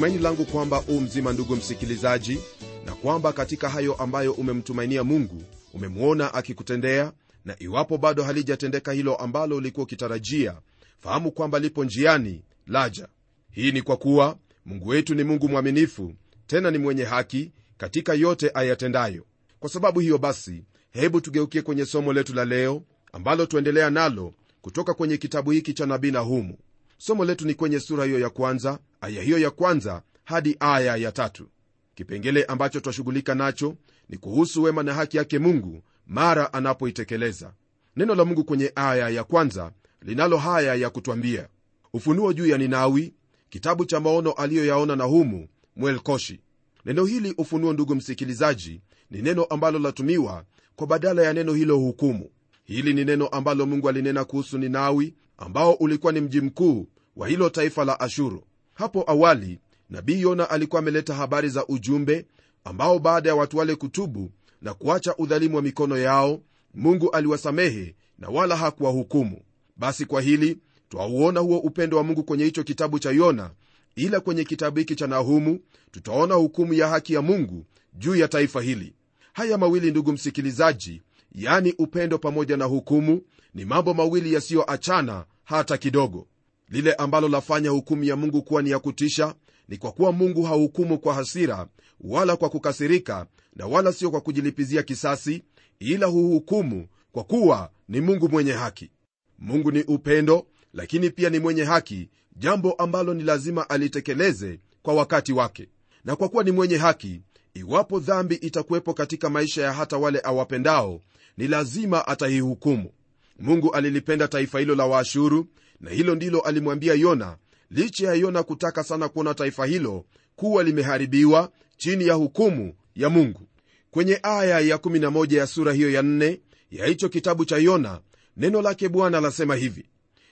tumaini langu kwamba u mzima ndugu msikilizaji na kwamba katika hayo ambayo umemtumainia mungu umemwona akikutendea na iwapo bado halijatendeka hilo ambalo ulikuwa ukitarajia fahamu kwamba lipo njiani laja. Hii ni kwa kuwa mungu wetu ni mungu mwaminifu tena ni mwenye haki katika yote ayatendayo. Kwa sababu hiyo basi hebu tugeukie kwenye somo letu la leo ambalo tuendelea nalo kutoka kwenye kitabu hiki cha nabii nahumu somo letu ni kwenye sura hiyo ya kwanza aya hiyo ya kwanza hadi aya ya tatu. Kipengele ambacho twashughulika nacho ni kuhusu wema na haki yake mungu mara anapoitekeleza. Neno la mungu kwenye aya ya kwanza linalo haya ya kutwambia. Ufunuo juu ya ninawi kitabu cha maono aliyoyaona nahumu mwelkoshi. Neno hili ufunuo ndugu msikilizaji ni neno ambalo latumiwa kwa badala ya neno hilo hukumu. Hili ni neno ambalo mungu alinena kuhusu ninawi ambao ulikuwa ni mji mkuu wa hilo taifa la ashuru. Hapo awali nabii yona alikuwa ameleta habari za ujumbe ambao baada ya watu wale kutubu na kuacha udhalimu wa mikono yao mungu aliwasamehe na wala hakuwahukumu. Basi kwa hili twauona huo upendo wa mungu kwenye hicho kitabu cha yona ila kwenye kitabu hiki cha nahumu tutaona hukumu ya haki ya mungu juu ya taifa hili. Haya mawili ndugu msikilizaji yani upendo pamoja na hukumu ni mambo mawili yasiyoachana hata kidogo. Lile ambalo lafanya hukumu ya mungu kuwa ni ya kutisha ni kwa kuwa mungu hahukumu kwa hasira wala kwa kukasirika na wala sio kwa kujilipizia kisasi ila huhukumu kwa kuwa ni mungu mwenye haki. Mungu ni upendo lakini pia ni mwenye haki jambo ambalo ni lazima alitekeleze kwa wakati wake. Na kwa kuwa ni mwenye haki iwapo dhambi itakuwepo katika maisha ya hata wale awapendao ni lazima ataihukumu mungu alilipenda taifa hilo la waashuru na hilo ndilo alimwambia yona. Licha ya yona kutaka sana kuona taifa hilo kuwa limeharibiwa chini ya hukumu ya mungu. Kwenye aya ya 11 ya sura hiyo ya 4 ya hicho kitabu cha yona neno lake bwana lasema hivi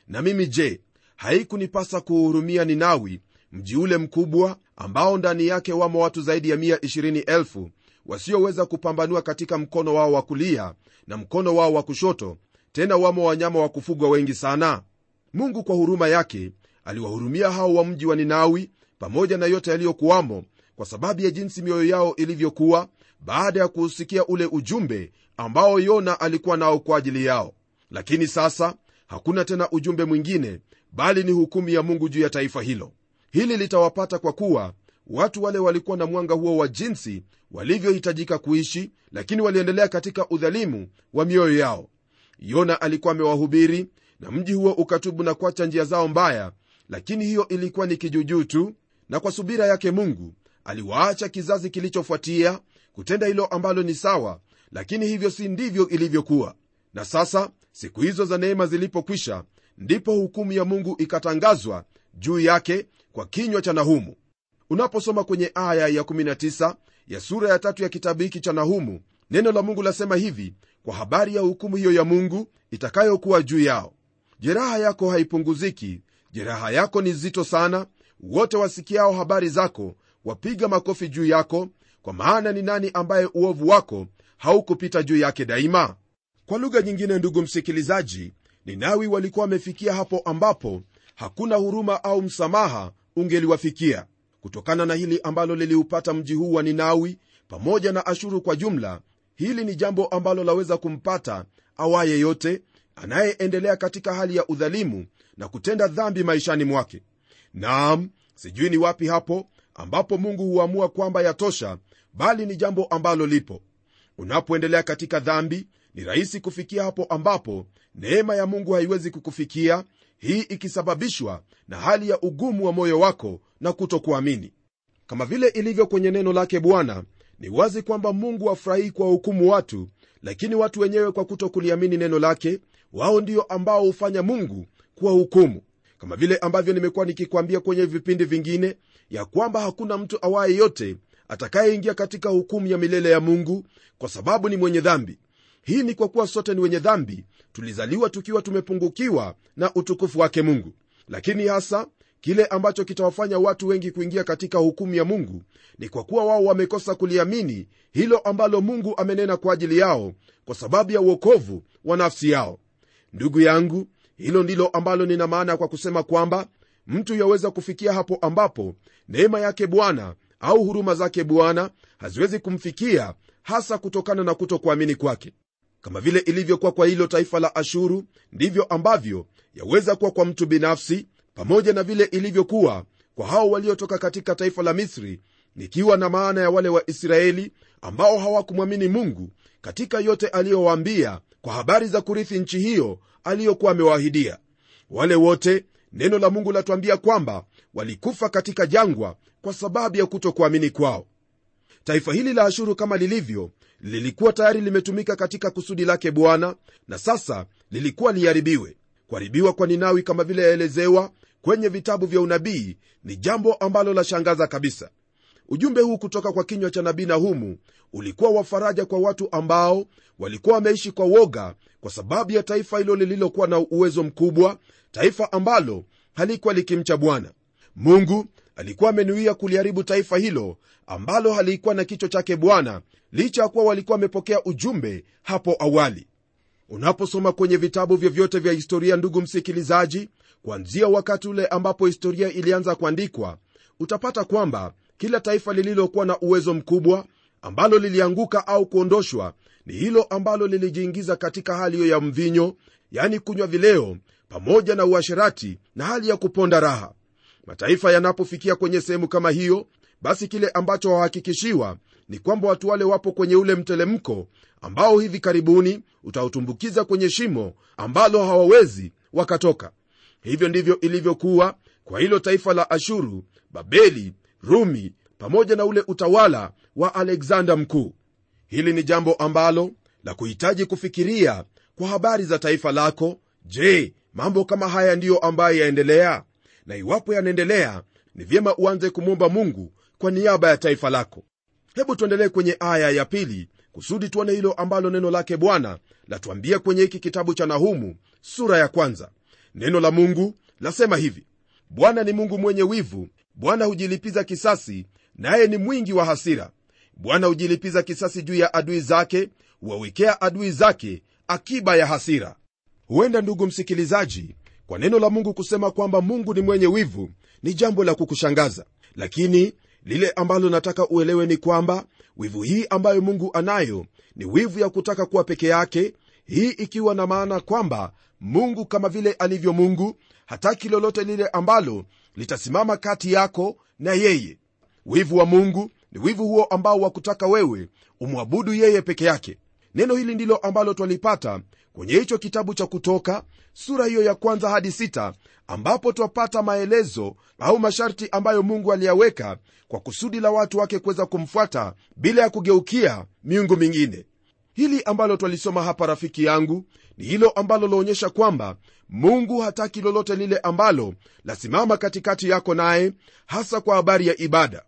na mimi je haikunipasa kuuhurumia ninawi mji ule mkubwa ambao ndani yake wamo watu zaidi ya 120,000 wasioweza kupambanua katika mkono wao wa kulia na mkono wao wa kushoto tena wamo wanyama wa kufugwa wengi sana. Mungu kwa huruma yake aliwahurumia hao wa mji wa ninawi pamoja na yote yaliyokuwamo kwa sababu ya jinsi mioyo yao ilivyokuwa baada ya kuusikia ule ujumbe ambao yona alikuwa nao kwa ajili yao. Lakini sasa hakuna tena ujumbe mwingine bali ni hukumu ya mungu juu ya taifa hilo. Hili litawapata kwa kuwa watu wale walikuwa na mwanga huo wa jinsi walivyohitajika kuishi lakini waliendelea katika udhalimu wa mioyo yao yona alikuwa amewahubiri na mji huo ukatubu na kuacha njia zao mbaya lakini hiyo ilikuwa ni kijujuu tu na kwa subira yake mungu aliwaacha kizazi kilichofuatia kutenda hilo ambalo ni sawa lakini hivyo si ndivyo ilivyokuwa. Na sasa siku hizo za neema zilipokwisha ndipo hukumu ya mungu ikatangazwa juu yake kwa kinywa cha nahumu. Unaposoma kwenye aya ya 19 ya sura ya tatu ya kitabu hiki cha nahumu neno la mungu lasema hivi kwa habari ya hukumu hiyo ya mungu itakayokuwa juu yao. Jeraha yako haipunguziki. Jeraha yako ni zito sana. Wote wasikiao habari zako wapiga makofi juu yako kwa maana ni nani ambaye uovu wako haukupita juu yake daima? Kwa lugha nyingine ndugu msikilizaji ninawi walikuwa wamefikia hapo ambapo hakuna huruma au msamaha ungeliwafikia. Kutokana na hili ambalo liliupata mji huu wa ninawi pamoja na ashuru kwa jumla hili ni jambo ambalo laweza kumpata awaye yote anayeendelea katika hali ya udhalimu na kutenda dhambi maishani mwake. Naam sijui ni wapi hapo ambapo mungu huamua kwamba yatosha bali ni jambo ambalo lipo. Unapoendelea katika dhambi ni rahisi kufikia hapo ambapo neema ya mungu haiwezi kukufikia hii ikisababishwa na hali ya ugumu wa moyo wako na kutokuamini. Kama vile ilivyo kwenye neno lake bwana ni wazi kwamba mungu hafurahii kwa hukumu watu lakini watu wenyewe kwa kuto kuliamini neno lake wao ndio ambao hufanya mungu kuwa hukumu. Kama vile ambavyo nimekuwa nikikwambia kwenye vipindi vingine ya kwamba hakuna mtu awaye yote atakayeingia katika hukumu ya milele ya mungu kwa sababu ni mwenye dhambi. Hii ni kwa kuwa sote ni wenye dhambi tulizaliwa tukiwa tumepungukiwa na utukufu wake mungu. Lakini hasa kile ambacho kitawafanya watu wengi kuingia katika hukumu ya mungu ni kwa kuwa wao wamekosa kuliamini hilo ambalo mungu amenena kwa ajili yao kwa sababu ya uokovu wa nafsi yao. Ndugu yangu hilo ndilo ambalo nina maana kwa kusema kwamba mtu yaweza kufikia hapo ambapo neema yake bwana au huruma zake bwana haziwezi kumfikia hasa kutokana na kutokuamini kwake. Kama vile ilivyokuwa kwa hilo taifa la ashuru ndivyo ambavyo yaweza kuwa kwa mtu binafsi pamoja na vile ilivyokuwa kwa hao waliotoka katika taifa la misri nikiwa na maana ya wale waisraeli ambao hawakumwamini mungu katika yote aliyowaambia kwa habari za kurithi nchi hiyo aliyokuwa amewaahidia wale wote neno la mungu latuambia kwamba walikufa katika jangwa kwa sababu ya kutokuamini kwao. Taifa hili la ashuru kama lilivyo lilikuwa tayari limetumika katika kusudi lake bwana na sasa lilikuwa liharibiwe. Kuharibiwa kwa ninawi kama vile yaelezewa kwenye vitabu vya unabii ni jambo ambalo lashangaza kabisa. Ujumbe huu kutoka kwa kinywa cha nabii nahumu ulikuwa wa faraja kwa watu ambao walikuwa wameishi kwa woga kwa sababu ya taifa hilo lililokuwa na uwezo mkubwa taifa ambalo halikuwa likimcha bwana. Mungu alikuwa amenuia kuliharibu taifa hilo ambalo halikuwa na kichwa chake bwana licha ya kuwa walikuwa wamepokea ujumbe hapo awali. Unaposoma kwenye vitabu vyovyote vya historia ndugu msikilizaji kuanzia wakati ule ambapo historia ilianza kuandikwa utapata kwamba kila taifa lililokuwa na uwezo mkubwa ambalo lilianguka au kuondoshwa ni hilo ambalo lilijiingiza katika hali hiyo ya mvinyo yani kunywa vileo pamoja na uasherati na hali ya kuponda raha. Mataifa yanapofikia kwenye sehemu kama hiyo basi kile ambacho wahakikishiwa ni kwamba watu wale wapo kwenye ule mtelemko ambao hivi karibuni utautumbukiza kwenye shimo ambalo hawawezi wakatoka hivyo ndivyo ilivyokuwa kwa hilo taifa la ashuru babeli rumi pamoja na ule utawala wa alexander mkuu. Hili ni jambo ambalo la kuhitaji kufikiria kwa habari za taifa lako. Je mambo kama haya ndiyo ambayo yaendelea? Na iwapo yanaendelea ni vyema uanze kumwomba mungu kwa niaba ya taifa lako. Hebu tuendelee kwenye aya ya pili kusudi tuone hilo ambalo neno lake bwana latuambia kwenye hiki kitabu cha nahumu sura ya kwanza neno la mungu lasema hivi bwana ni mungu mwenye wivu bwana hujilipiza kisasi naye ni mwingi wa hasira. Bwana hujilipiza kisasi juu ya adui zake huwawekea adui zake akiba ya hasira. Huenda ndugu msikilizaji kwa neno la mungu kusema kwamba mungu ni mwenye wivu ni jambo la kukushangaza. Lakini lile ambalo nataka uelewe ni kwamba wivu hii ambayo mungu anayo ni wivu ya kutaka kuwa peke yake hii ikiwa na maana kwamba mungu kama vile alivyo mungu hataki lolote lile ambalo litasimama kati yako na yeye. Wivu wa mungu ni wivu huo ambao wakutaka wewe umwabudu yeye peke yake. Neno hili ndilo ambalo twalipata kwenye hicho kitabu cha kutoka sura hiyo ya kwanza hadi sita ambapo twapata maelezo au masharti ambayo mungu aliyaweka kwa kusudi la watu wake kuweza kumfuata bila ya kugeukia miungu mingine hili ambalo twalisoma hapa rafiki yangu ni hilo ambalo laonyesha kwamba mungu hataki lolote lile ambalo lasimama katikati yako naye hasa kwa habari ya ibada.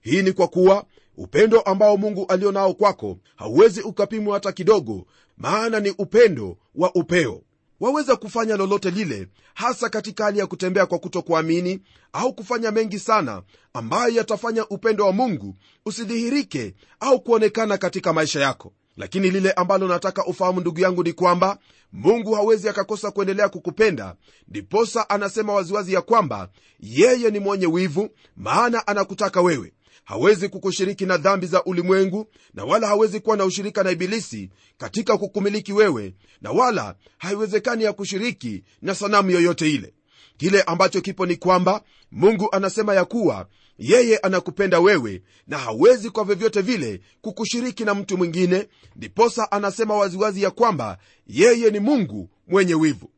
Hii ni kwa kuwa upendo ambao mungu alio nao kwako hauwezi ukapimwa hata kidogo maana ni upendo wa upeo. Waweza kufanya lolote lile hasa katika hali ya kutembea kwa kutokuamini au kufanya mengi sana ambayo yatafanya upendo wa mungu usidhihirike au kuonekana katika maisha yako lakini lile ambalo nataka ufahamu ndugu yangu ni kwamba mungu hawezi akakosa kuendelea kukupenda. Ndiposa anasema waziwazi ya kwamba yeye ni mwenye wivu maana anakutaka wewe. Hawezi kukushiriki na dhambi za ulimwengu na wala hawezi kuwa na ushirika na ibilisi katika kukumiliki wewe na wala haiwezekani ya kushiriki na sanamu yoyote ile. Kile ambacho kipo ni kwamba mungu anasema ya kuwa yeye anakupenda wewe na hawezi kwa vyovyote vile kukushiriki na mtu mwingine ndiposa anasema waziwazi ya kwamba yeye ni mungu mwenye wivu.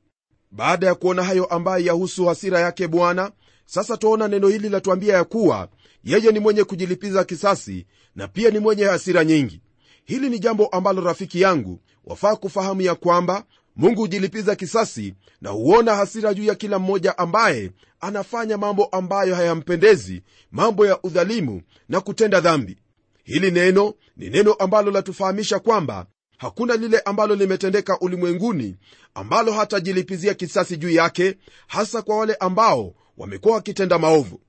Baada ya kuona hayo ambayo yahusu hasira yake bwana sasa twaona neno hili latuambia ya kuwa yeye ni mwenye kujilipiza kisasi na pia ni mwenye hasira nyingi. Hili ni jambo ambalo rafiki yangu wafaa kufahamu ya kwamba mungu hujilipiza kisasi na huona hasira juu ya kila mmoja ambaye anafanya mambo ambayo hayampendezi mambo ya udhalimu na kutenda dhambi. Hili neno ni neno ambalo latufahamisha kwamba hakuna lile ambalo limetendeka ulimwenguni ambalo hatajilipizia kisasi juu yake hasa kwa wale ambao wamekuwa wakitenda maovu.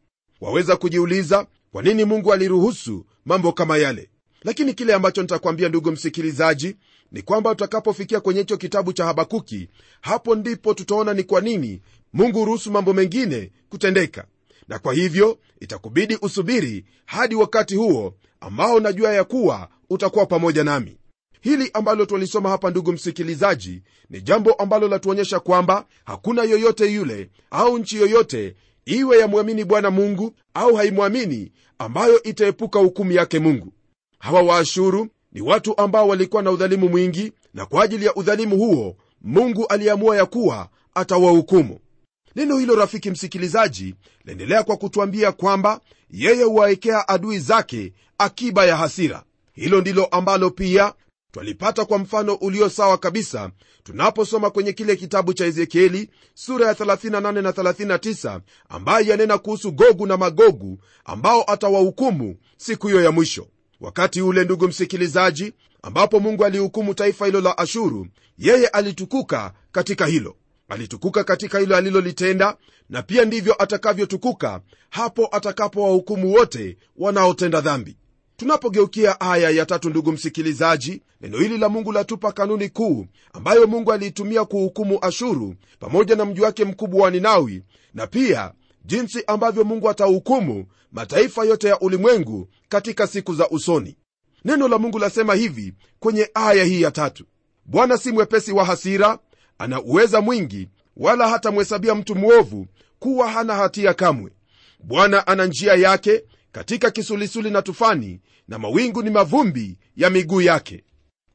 Waweza kujiuliza kwa nini mungu aliruhusu mambo kama yale? Lakini kile ambacho nitakwambia ndugu msikilizaji ni kwamba tutakapofikia kwenye hicho kitabu cha habakuki hapo ndipo tutaona ni kwa nini mungu huruhusu mambo mengine kutendeka. Na kwa hivyo itakubidi usubiri hadi wakati huo ambao najua ya kuwa utakuwa pamoja nami. Hili ambalo twalisoma hapa ndugu msikilizaji ni jambo ambalo latuonyesha kwamba hakuna yoyote yule au nchi yoyote iwe yamwamini bwana mungu au haimwamini ambayo itaepuka hukumu yake mungu. Hawa waashuru ni watu ambao walikuwa na udhalimu mwingi na kwa ajili ya udhalimu huo mungu aliamua ya kuwa atawahukumu. Neno hilo rafiki msikilizaji laendelea kwa kutwambia kwamba yeye huwaekea adui zake akiba ya hasira. Hilo ndilo ambalo pia twalipata kwa mfano ulio sawa kabisa tunaposoma kwenye kile kitabu cha ezekieli sura ya 38 na 39 ambaye yanena kuhusu gogu na magogu ambao atawahukumu siku hiyo ya mwisho wakati ule ndugu msikilizaji ambapo mungu alihukumu taifa hilo la ashuru yeye alitukuka katika hilo. Alitukuka katika hilo alilolitenda na pia ndivyo atakavyotukuka hapo atakapowahukumu wote wanaotenda dhambi. Tunapogeukia aya ya tatu ndugu msikilizaji neno hili la mungu latupa kanuni kuu ambayo mungu aliitumia kuhukumu ashuru pamoja na mji wake mkubwa wa ninawi na pia jinsi ambavyo mungu atahukumu mataifa yote ya ulimwengu katika siku za usoni. Neno la mungu lasema hivi kwenye aya hii ya tatu. Bwana si mwepesi wa hasira ana uweza mwingi wala hatamhesabia mtu mwovu kuwa hana hatia kamwe. Bwana ana njia yake katika kisulisuli na tufani na mawingu ni mavumbi ya miguu yake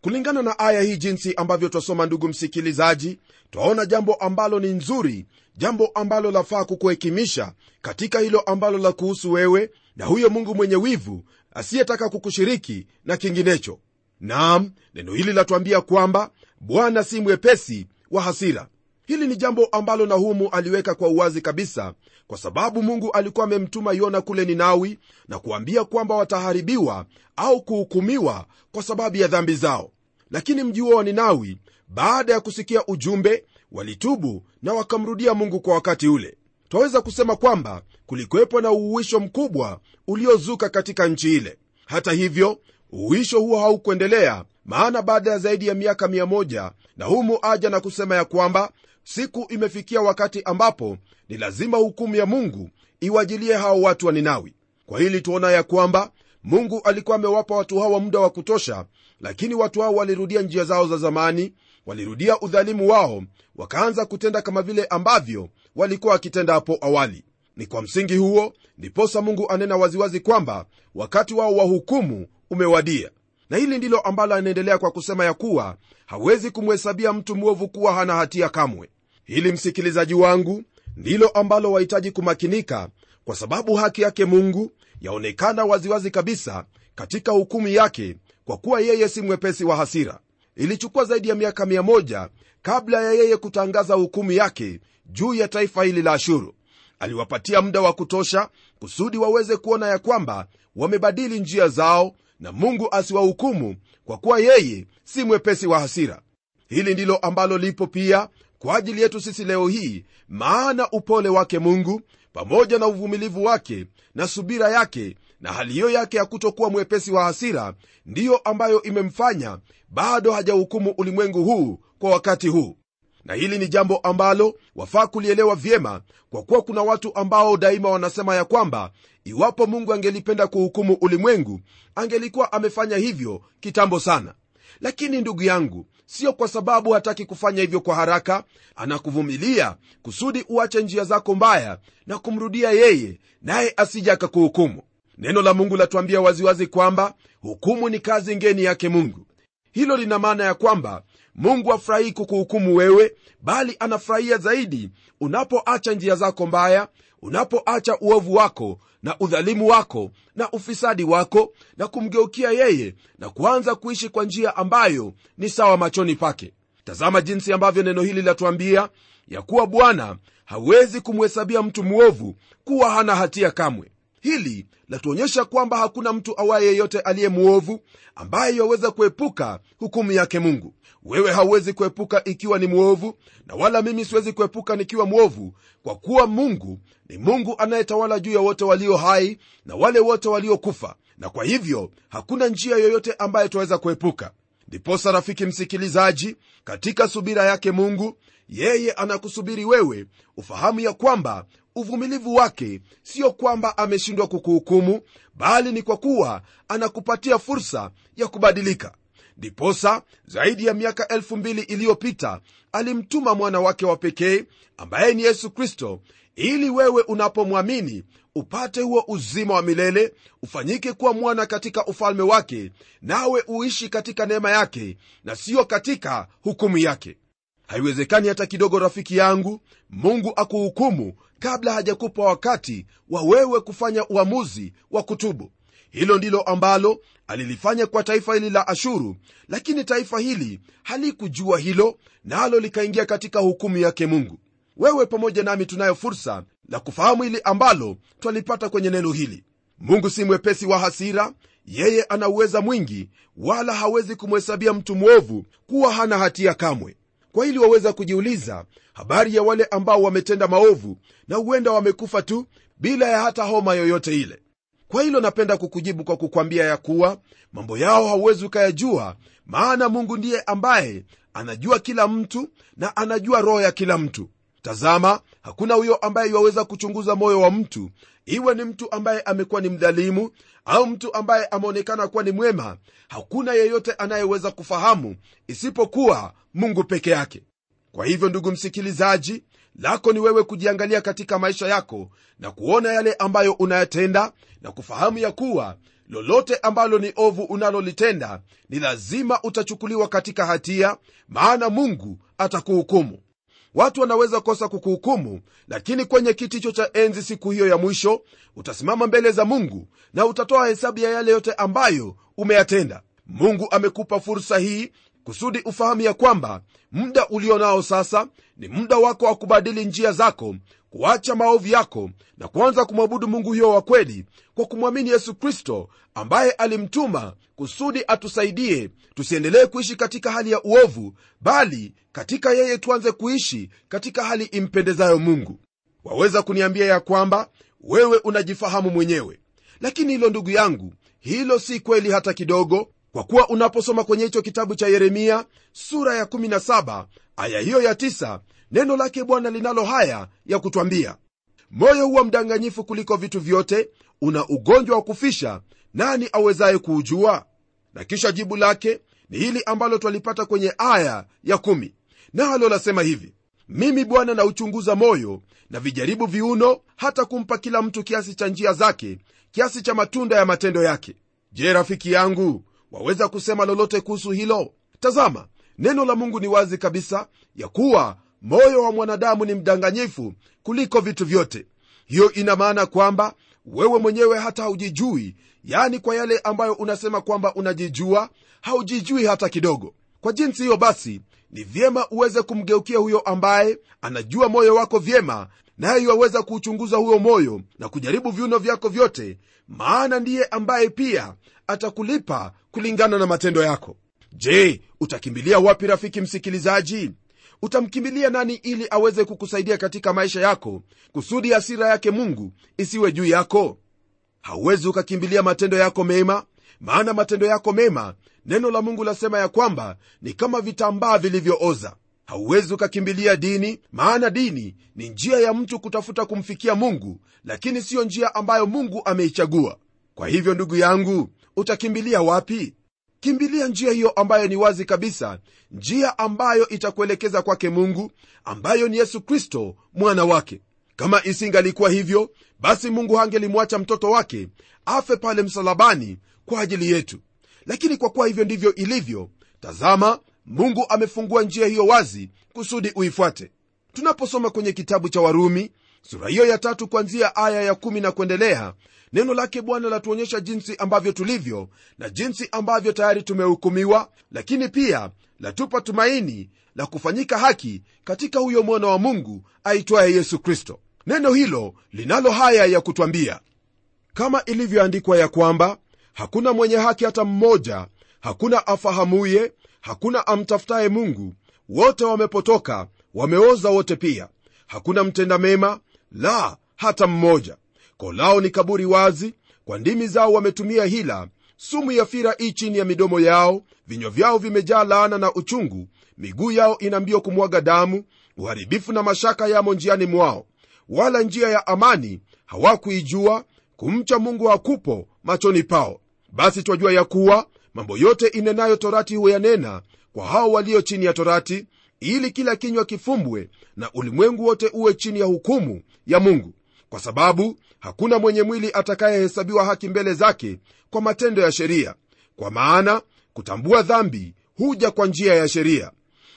kulingana na aya hii jinsi ambavyo twasoma ndugu msikilizaji twaona jambo ambalo ni nzuri jambo ambalo lafaa kukuhekimisha katika hilo ambalo la kuhusu wewe na huyo mungu mwenye wivu asiyetaka kukushiriki na kinginecho. Nam neno hili latuambia kwamba bwana si mwepesi wa hasira. Hili ni jambo ambalo nahumu aliweka kwa uwazi kabisa kwa sababu mungu alikuwa amemtuma yona kule ninawi na kuambia kwamba wataharibiwa au kuhukumiwa kwa sababu ya dhambi zao lakini mji huo wa ninawi baada ya kusikia ujumbe walitubu na wakamrudia mungu kwa wakati ule. Twaweza kusema kwamba kulikuwepo na uhuisho mkubwa uliozuka katika nchi ile. Hata hivyo uhuisho huo haukuendelea maana baada ya zaidi ya miaka 1 na humu aja na kusema ya kwamba siku imefikia wakati ambapo ni lazima hukumu ya mungu iwajilie hao watu wa ninawi. Kwa hili tuona ya kwamba mungu alikuwa amewapa watu hawa muda wa kutosha lakini watu hao walirudia njia zao za zamani walirudia udhalimu wao wakaanza kutenda kama vile ambavyo walikuwa wakitenda hapo awali. Ni kwa msingi huo ndiposa mungu anena waziwazi kwamba wakati wao wa hukumu umewadia. Na hili ndilo ambalo anaendelea kwa kusema ya kuwa hawezi kumhesabia mtu mwovu kuwa hana hatia kamwe. Hili msikilizaji wangu ndilo ambalo wahitaji kumakinika kwa sababu haki yake mungu yaonekana waziwazi kabisa katika hukumu yake kwa kuwa yeye si mwepesi wa hasira. Ilichukua zaidi ya miaka 1 kabla ya yeye kutangaza hukumu yake juu ya taifa hili la ashuru. Aliwapatia muda wa kutosha kusudi waweze kuona ya kwamba wamebadili njia zao na mungu asiwahukumu kwa kuwa yeye si mwepesi wa hasira. Hili ndilo ambalo lipo pia kwa ajili yetu sisi leo hii maana upole wake mungu pamoja na uvumilivu wake na subira yake na hali hiyo yake ya kutokuwa mwepesi wa hasira ndiyo ambayo imemfanya bado hajahukumu ulimwengu huu kwa wakati huu. Na hili ni jambo ambalo wafaa kulielewa vyema kwa kuwa kuna watu ambao daima wanasema ya kwamba iwapo mungu angelipenda kuhukumu ulimwengu angelikuwa amefanya hivyo kitambo sana. Lakini ndugu yangu sio kwa sababu hataki kufanya hivyo kwa haraka. Anakuvumilia kusudi uache njia zako mbaya na kumrudia yeye naye asija akakuhukumu. Neno la mungu latuambia waziwazi kwamba hukumu ni kazi ngeni yake mungu. Hilo lina maana ya kwamba mungu afurahii kukuhukumu wewe bali anafurahia zaidi unapoacha njia zako mbaya unapoacha uovu wako na udhalimu wako na ufisadi wako na kumgeukia yeye na kuanza kuishi kwa njia ambayo ni sawa machoni pake. Tazama jinsi ambavyo neno hili latuambia ya kuwa bwana hawezi kumhesabia mtu mwovu kuwa hana hatia kamwe hili latuonyesha kwamba hakuna mtu awaye yeyote aliye mwovu ambaye yaweza kuepuka hukumu yake mungu. Wewe hauwezi kuepuka ikiwa ni mwovu na wala mimi siwezi kuepuka nikiwa mwovu kwa kuwa mungu ni mungu anayetawala juu ya wote walio hai na wale wote waliokufa na kwa hivyo hakuna njia yoyote ambaye twaweza kuepuka. Ndiposa rafiki msikilizaji katika subira yake mungu yeye anakusubiri wewe ufahamu ya kwamba uvumilivu wake. Sio kwamba ameshindwa kukuhukumu bali ni kwa kuwa anakupatia fursa ya kubadilika. Ndiposa zaidi ya miaka elfu mbili iliyopita alimtuma mwana wake wa pekee ambaye ni yesu kristo ili wewe unapomwamini upate huo uzima wa milele ufanyike kuwa mwana katika ufalme wake nawe uishi katika neema yake na siyo katika hukumu yake haiwezekani hata kidogo rafiki yangu mungu akuhukumu kabla hajakupa wakati wa wewe kufanya uamuzi wa kutubu. Hilo ndilo ambalo alilifanya kwa taifa hili la ashuru lakini taifa hili halikujua hilo nalo na likaingia katika hukumu yake mungu. Wewe pamoja nami tunayo fursa la kufahamu hili ambalo twalipata kwenye neno hili. Mungu si mwepesi wa hasira yeye ana uweza mwingi wala hawezi kumhesabia mtu mwovu kuwa hana hatia kamwe kwa hili waweza kujiuliza habari ya wale ambao wametenda maovu na huenda wamekufa tu bila ya hata homa yoyote ile. Kwa hilo napenda kukujibu kwa kukwambia ya kuwa mambo yao hauwezi ukayajua maana mungu ndiye ambaye anajua kila mtu na anajua roho ya kila mtu tazama hakuna huyo ambaye iwaweza kuchunguza moyo wa mtu iwe ni mtu ambaye amekuwa ni mdhalimu au mtu ambaye ameonekana kuwa ni mwema. Hakuna yeyote anayeweza kufahamu isipokuwa mungu peke yake. Kwa hivyo ndugu msikilizaji lako ni wewe kujiangalia katika maisha yako na kuona yale ambayo unayatenda na kufahamu ya kuwa lolote ambalo ni ovu unalolitenda ni lazima utachukuliwa katika hatia maana mungu atakuhukumu watu wanaweza kosa kukuhukumu lakini kwenye kiti hicho cha enzi siku hiyo ya mwisho utasimama mbele za mungu na utatoa hesabu ya yale yote ambayo umeyatenda. Mungu amekupa fursa hii kusudi ufahamu ya kwamba muda ulio nao sasa ni muda wako wa kubadili njia zako kuacha maovu yako na kuanza kumwabudu mungu huyo wa kweli kwa kumwamini yesu kristo ambaye alimtuma kusudi atusaidie tusiendelee kuishi katika hali ya uovu bali katika yeye tuanze kuishi katika hali impendezayo mungu. Waweza kuniambia ya kwamba wewe unajifahamu mwenyewe. Lakini hilo ndugu yangu hilo si kweli hata kidogo kwa kuwa unaposoma kwenye hicho kitabu cha yeremia sura ya 17 aya hiyo ya 9 neno lake bwana linalo haya ya kutwambia moyo huwa mdanganyifu kuliko vitu vyote una ugonjwa wa kufisha nani awezaye kuujua? Na kisha jibu lake ni hili ambalo twalipata kwenye aya ya 1 nalo lasema hivi mimi bwana nauchunguza moyo na vijaribu viuno hata kumpa kila mtu kiasi cha njia zake kiasi cha matunda ya matendo yake. Je rafiki yangu waweza kusema lolote kuhusu hilo? Tazama neno la mungu ni wazi kabisa ya kuwa moyo wa mwanadamu ni mdanganyifu kuliko vitu vyote. Hiyo ina maana kwamba wewe mwenyewe hata haujijui yani kwa yale ambayo unasema kwamba unajijua haujijui hata kidogo. Kwa jinsi hiyo basi ni vyema uweze kumgeukia huyo ambaye anajua moyo wako vyema naye iwaweza kuuchunguza huyo moyo na kujaribu viuno vyako vyote maana ndiye ambaye pia atakulipa kulingana na matendo yako. Je utakimbilia wapi rafiki msikilizaji? Utamkimbilia nani ili aweze kukusaidia katika maisha yako kusudi hasira yake mungu isiwe juu yako? Hauwezi ukakimbilia matendo yako mema maana matendo yako mema neno la mungu lasema ya kwamba ni kama vitambaa vilivyooza. Hauwezi ukakimbilia dini maana dini ni njia ya mtu kutafuta kumfikia mungu lakini siyo njia ambayo mungu ameichagua. Kwa hivyo ndugu yangu utakimbilia wapi? Kimbilia njia hiyo ambayo ni wazi kabisa njia ambayo itakuelekeza kwake mungu ambayo ni yesu kristo mwana wake. Kama isingalikuwa hivyo basi mungu hangelimwacha mtoto wake afe pale msalabani kwa ajili yetu. Lakini kwa kuwa hivyo ndivyo ilivyo tazama mungu amefungua njia hiyo wazi kusudi uifuate. Tunaposoma kwenye kitabu cha warumi sura hiyo ya tatu kuanzia aya ya kumi na kuendelea neno lake bwana latuonyesha jinsi ambavyo tulivyo na jinsi ambavyo tayari tumehukumiwa lakini pia latupa tumaini la kufanyika haki katika huyo mwana wa mungu aitwaye yesu kristo. Neno hilo linalo haya ya kutwambia kama ilivyoandikwa ya kwamba hakuna mwenye haki hata mmoja hakuna afahamuye hakuna amtafutaye mungu wote wamepotoka wameoza wote pia. Hakuna mtenda mema la hata mmoja kolao ni kaburi wazi kwa ndimi zao wametumia hila. Sumu ya fira hii chini ya midomo yao vinywa vyao vimejaa laana na uchungu. Miguu yao ina mbio kumwaga damu uharibifu na mashaka yamo njiani mwao. Wala njia ya amani hawakuijua kumcha mungu hakupo machoni pao. Basi twajua ya kuwa mambo yote inenayo torati huyanena kwa hao walio chini ya torati ili kila kinywa kifumbwe na ulimwengu wote uwe chini ya hukumu ya mungu kwa sababu hakuna mwenye mwili atakayehesabiwa haki mbele zake kwa matendo ya sheria. Kwa maana kutambua dhambi huja kwa njia ya sheria.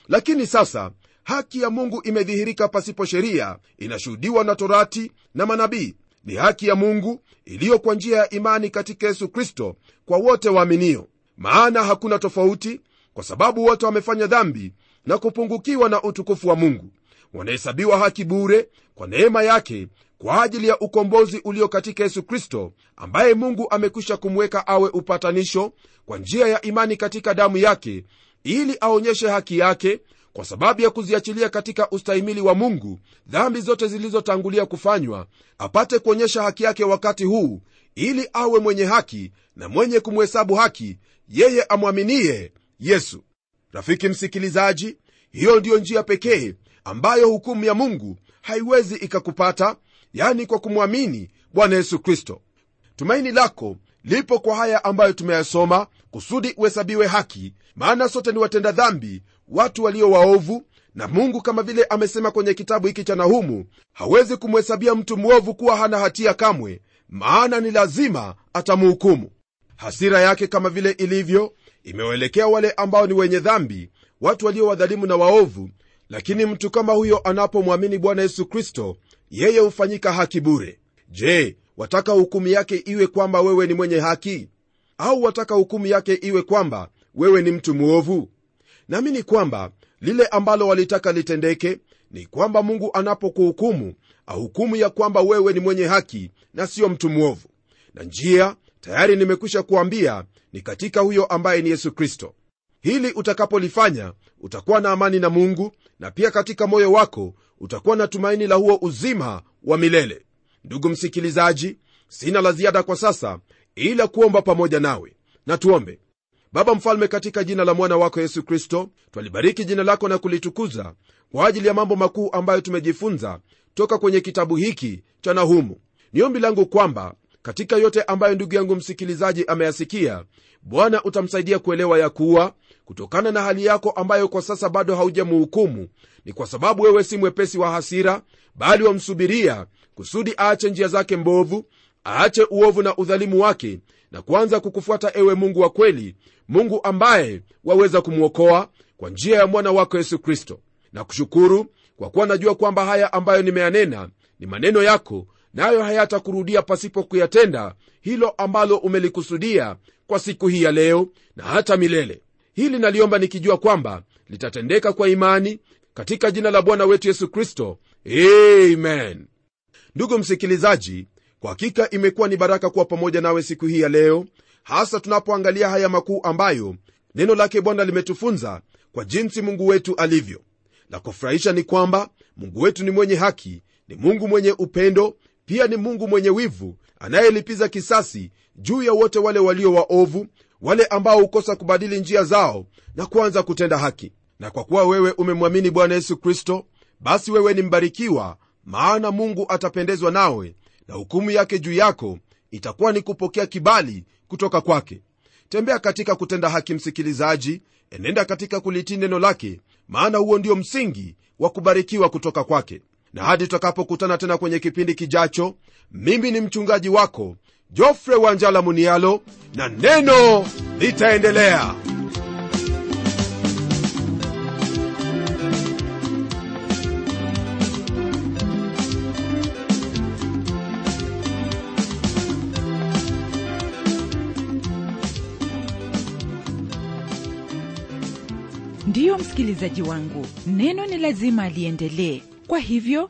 Lakini sasa haki ya mungu imedhihirika pasipo sheria inashuhudiwa na torati na manabii. Ni haki ya mungu iliyo kwa njia ya imani katika yesu kristo kwa wote waaminio. Maana hakuna tofauti kwa sababu wote wamefanya dhambi na kupungukiwa na utukufu wa mungu. Wanahesabiwa haki bure kwa neema yake kwa ajili ya ukombozi ulio katika yesu kristo ambaye mungu amekwisha kumweka awe upatanisho kwa njia ya imani katika damu yake ili aonyeshe haki yake kwa sababu ya kuziachilia katika ustahimili wa mungu dhambi zote zilizotangulia kufanywa apate kuonyesha haki yake wakati huu ili awe mwenye haki na mwenye kumhesabu haki yeye amwaminie yesu. Rafiki msikilizaji hiyo ndiyo njia pekee ambayo hukumu ya mungu haiwezi ikakupata yani kwa kumwamini bwana yesu kristo. Tumaini lako lipo kwa haya ambayo tumeyasoma kusudi uhesabiwe haki maana sote ni watenda dhambi watu walio waovu na mungu kama vile amesema kwenye kitabu hiki cha nahumu hawezi kumhesabia mtu mwovu kuwa hana hatia kamwe maana ni lazima atamhukumu. Hasira yake kama vile ilivyo imewaelekea wale ambao ni wenye dhambi watu walio wadhalimu na waovu lakini mtu kama huyo anapomwamini bwana yesu kristo yeye hufanyika haki bure. Je wataka hukumu yake iwe kwamba wewe ni mwenye haki? Au wataka hukumu yake iwe kwamba wewe ni mtu mwovu? Naamini kwamba lile ambalo walitaka litendeke ni kwamba mungu anapokuhukumu ahukumu ya kwamba wewe ni mwenye haki na siyo mtu mwovu. Na njia tayari nimekwisha kuambia ni katika huyo ambaye ni yesu kristo. Hili utakapolifanya utakuwa na amani na mungu na pia katika moyo wako utakuwa na tumaini la huo uzima wa milele. Ndugu msikilizaji sina la ziada kwa sasa ila kuomba pamoja nawe. Na tuombe. Baba mfalme katika jina la mwana wako yesu kristo twalibariki jina lako na kulitukuza kwa ajili ya mambo makuu ambayo tumejifunza toka kwenye kitabu hiki cha nahumu. Ni ombi langu kwamba katika yote ambayo ndugu yangu msikilizaji ameyasikia bwana utamsaidia kuelewa ya kuwa kutokana na hali yako ambayo kwa sasa bado haujamuhukumu ni kwa sababu wewe si mwepesi wa hasira bali wamsubiria kusudi aache njia zake mbovu aache uovu na udhalimu wake na kuanza kukufuata ewe mungu wa kweli mungu ambaye waweza kumwokoa kwa njia ya mwana wako yesu kristo. Na kushukuru kwa kuwa najua kwamba haya ambayo nimeyanena ni maneno yako nayo hayatakurudia pasipo kuyatenda hilo ambalo umelikusudia kwa siku hii ya leo na hata milele hili naliomba nikijua kwamba litatendeka kwa imani katika jina la bwana wetu yesu kristo. Amen. Ndugu msikilizaji kwa hakika imekuwa ni baraka kuwa pamoja nawe siku hii ya leo hasa tunapoangalia haya makuu ambayo neno lake bwana limetufunza kwa jinsi mungu wetu alivyo. La kufurahisha ni kwamba mungu wetu ni mwenye haki ni mungu mwenye upendo pia ni mungu mwenye wivu anayelipiza kisasi juu ya wote wale walio waovu wale ambao hukosa kubadili njia zao na kuanza kutenda haki. Na kwa kuwa wewe umemwamini bwana yesu kristo basi wewe ni mbarikiwa maana mungu atapendezwa nawe na hukumu yake juu yako itakuwa ni kupokea kibali kutoka kwake. Tembea katika kutenda haki msikilizaji. Enenda katika kulitii neno lake maana huo ndio msingi wa kubarikiwa kutoka kwake. Na hadi tutakapokutana tena kwenye kipindi kijacho mimi ni mchungaji wako jofre wanjala munialo na neno litaendelea. Ndiyo msikilizaji wangu neno ni lazima aliendelee kwa hivyo